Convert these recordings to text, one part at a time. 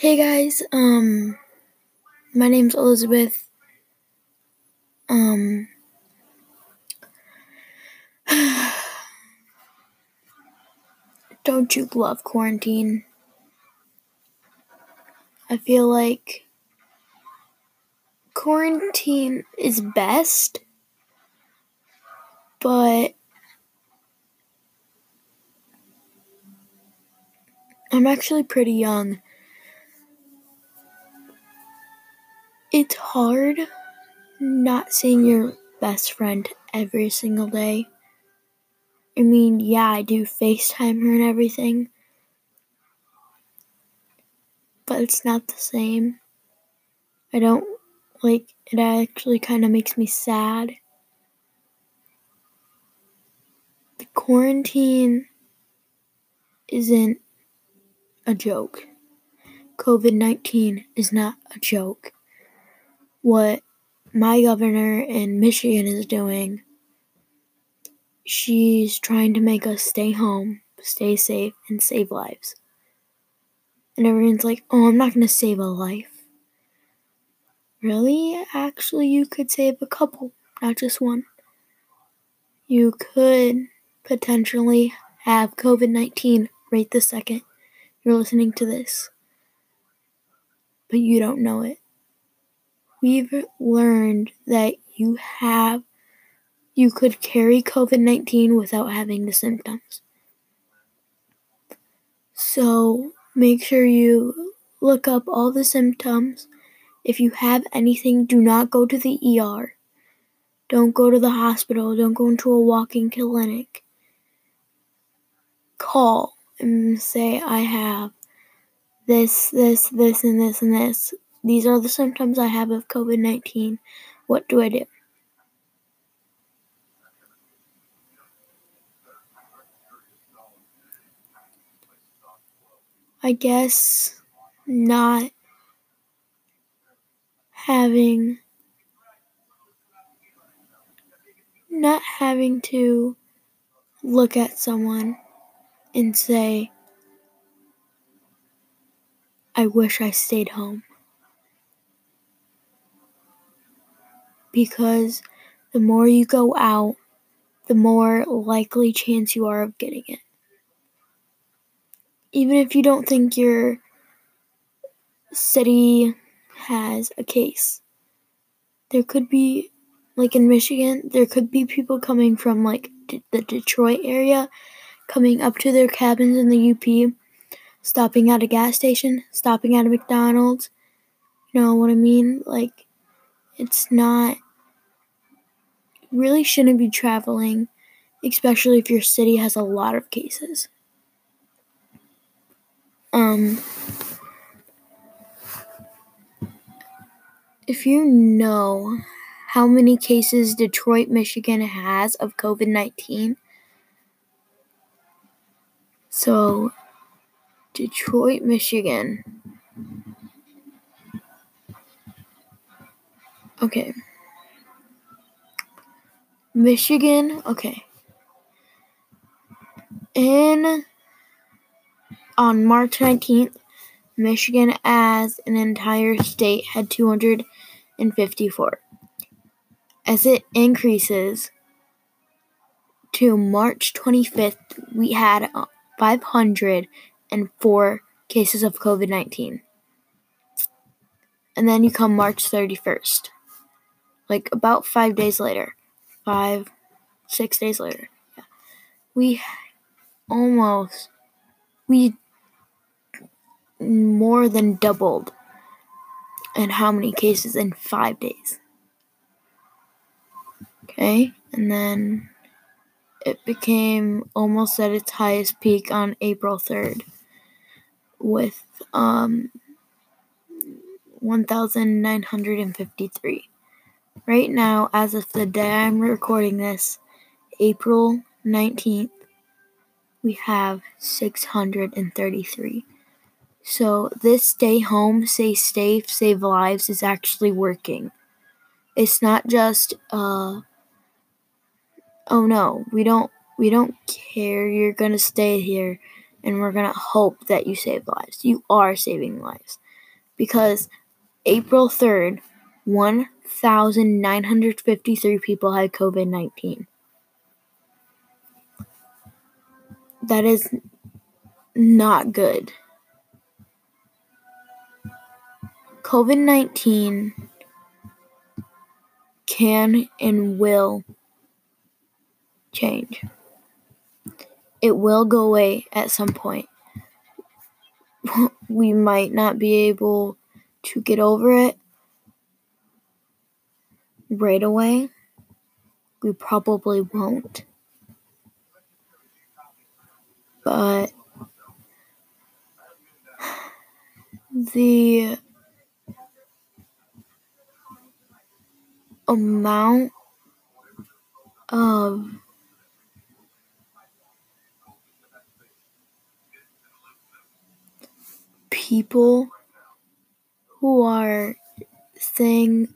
Hey guys, um, my name's Elizabeth. Um, don't you love quarantine? I feel like quarantine is best, but I'm actually pretty young. It's hard not seeing your best friend every single day. I mean, yeah, I do FaceTime her and everything, but it's not the same. I don't like it, actually kind of makes me sad. The quarantine isn't a joke. COVID 19 is not a joke. What my governor in Michigan is doing, she's trying to make us stay home, stay safe, and save lives. And everyone's like, oh, I'm not going to save a life. Really? Actually, you could save a couple, not just one. You could potentially have COVID 19 right the second you're listening to this, but you don't know it. We've learned that you have, you could carry COVID 19 without having the symptoms. So make sure you look up all the symptoms. If you have anything, do not go to the ER. Don't go to the hospital. Don't go into a walking clinic. Call and say, I have this, this, this, and this, and this. These are the symptoms I have of COVID 19. What do I do? I guess not having not having to look at someone and say, I wish I stayed home. Because the more you go out, the more likely chance you are of getting it. Even if you don't think your city has a case, there could be, like in Michigan, there could be people coming from like D- the Detroit area coming up to their cabins in the UP, stopping at a gas station, stopping at a McDonald's. You know what I mean? Like, it's not, really shouldn't be traveling, especially if your city has a lot of cases. Um, if you know how many cases Detroit, Michigan has of COVID 19, so, Detroit, Michigan. Okay. Michigan, okay. In on March 19th, Michigan as an entire state had 254. As it increases to March 25th, we had 504 cases of COVID 19. And then you come March 31st, like about five days later, five, six days later. Yeah. We almost, we more than doubled in how many cases in five days. Okay, and then it became almost at its highest peak on April 3rd with um, 1,953. Right now, as of the day I'm recording this, April 19th, we have 633. So, this stay home, stay safe, save lives is actually working. It's not just, uh, oh no, we don't we don't care. You're going to stay here and we're going to hope that you save lives. You are saving lives. because April 3rd, 1,953 people had COVID 19. That is not good. COVID 19 can and will change. It will go away at some point. We might not be able to get over it right away. We probably won't. But the amount of people who are saying,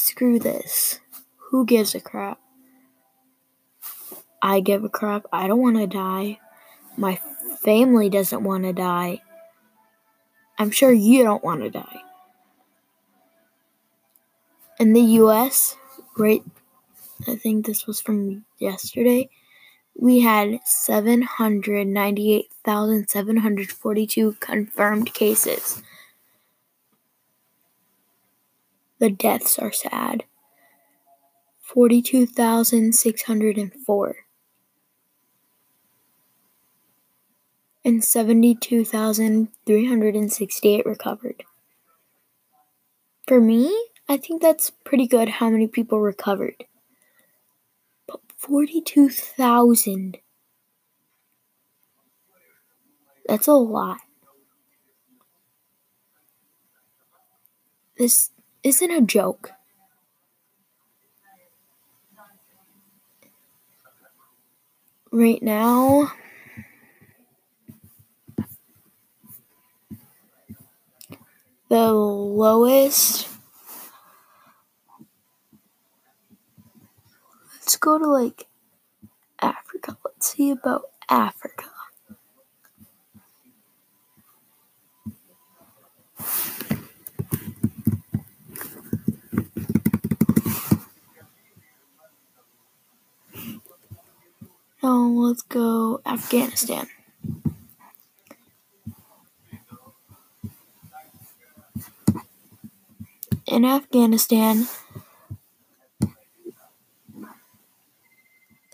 screw this, who gives a crap? I give a crap. I don't want to die. My family doesn't want to die. I'm sure you don't want to die. In the US, right, I think this was from yesterday, we had 798,742 confirmed cases. The deaths are sad 42,604. And 72,368 recovered. For me, I think that's pretty good how many people recovered. But 42,000. That's a lot. This isn't a joke. Right now, the lowest let's go to like Africa. Let's see about Africa. Now let's go Afghanistan. In Afghanistan,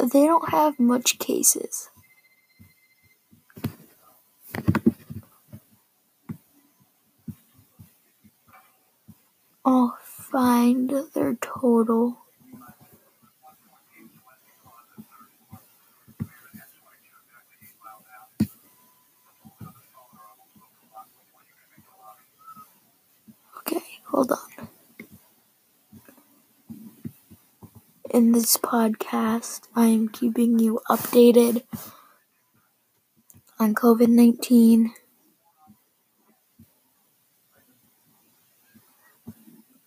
they don't have much cases. I'll find their total. Okay, hold on. In this podcast, I am keeping you updated on COVID 19.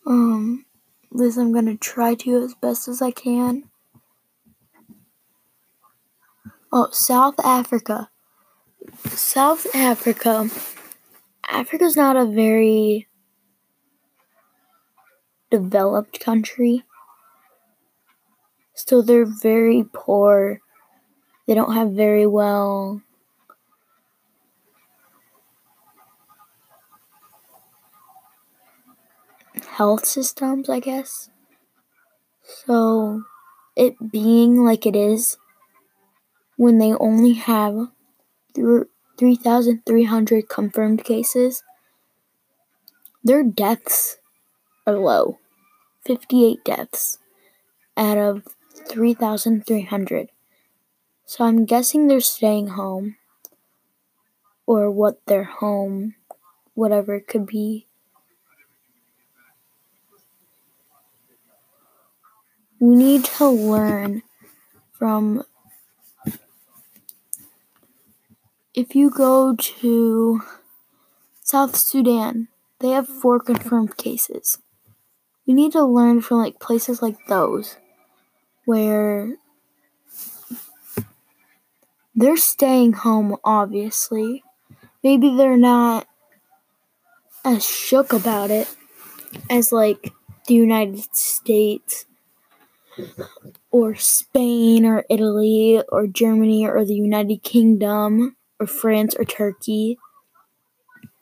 Um, this I'm gonna try to as best as I can. Oh, South Africa. South Africa. Africa's not a very developed country. So they're very poor. They don't have very well health systems, I guess. So it being like it is when they only have 3,300 confirmed cases, their deaths are low 58 deaths out of 3,300. So I'm guessing they're staying home or what their home, whatever it could be. We need to learn from. If you go to South Sudan, they have four confirmed cases. We need to learn from like places like those where they're staying home, obviously. Maybe they're not as shook about it as like the United States or Spain or Italy or Germany or the United Kingdom or France or Turkey.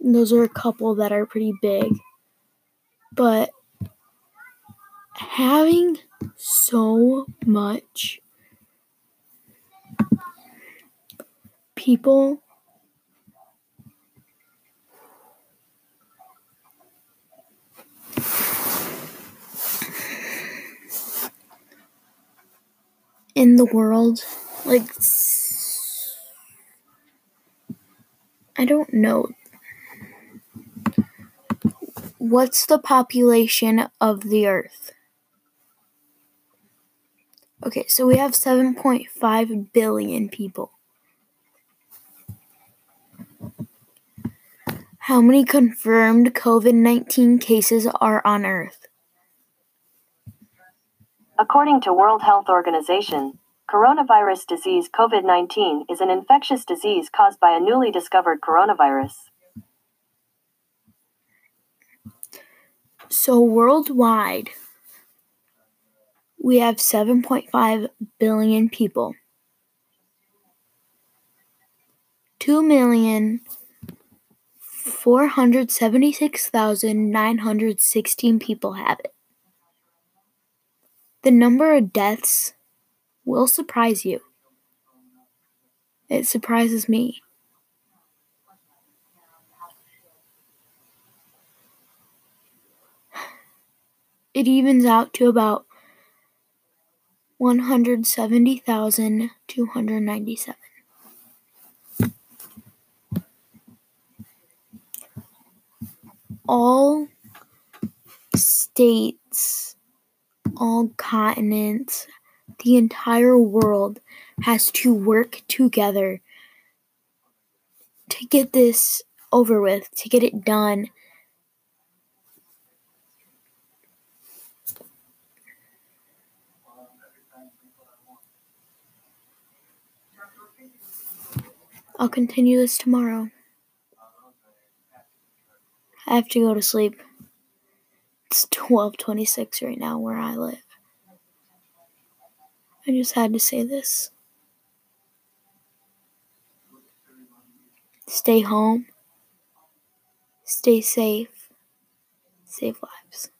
Those are a couple that are pretty big. But having so much people in the world like I don't know. What's the population of the earth Okay, so we have 7.5 billion people. How many confirmed COVID 19 cases are on Earth? According to World Health Organization, coronavirus disease COVID-19 is an infectious disease caused by a newly discovered coronavirus. So worldwide, we have 7.5 billion people. 2 million 476,916 people have it. The number of deaths will surprise you. It surprises me. It evens out to about 170,297. All states, all continents, the entire world has to work together to get this over with, to get it done. I'll continue this tomorrow. I have to go to sleep. It's 12:26 right now where I live. I just had to say this. Stay home. Stay safe. Save lives.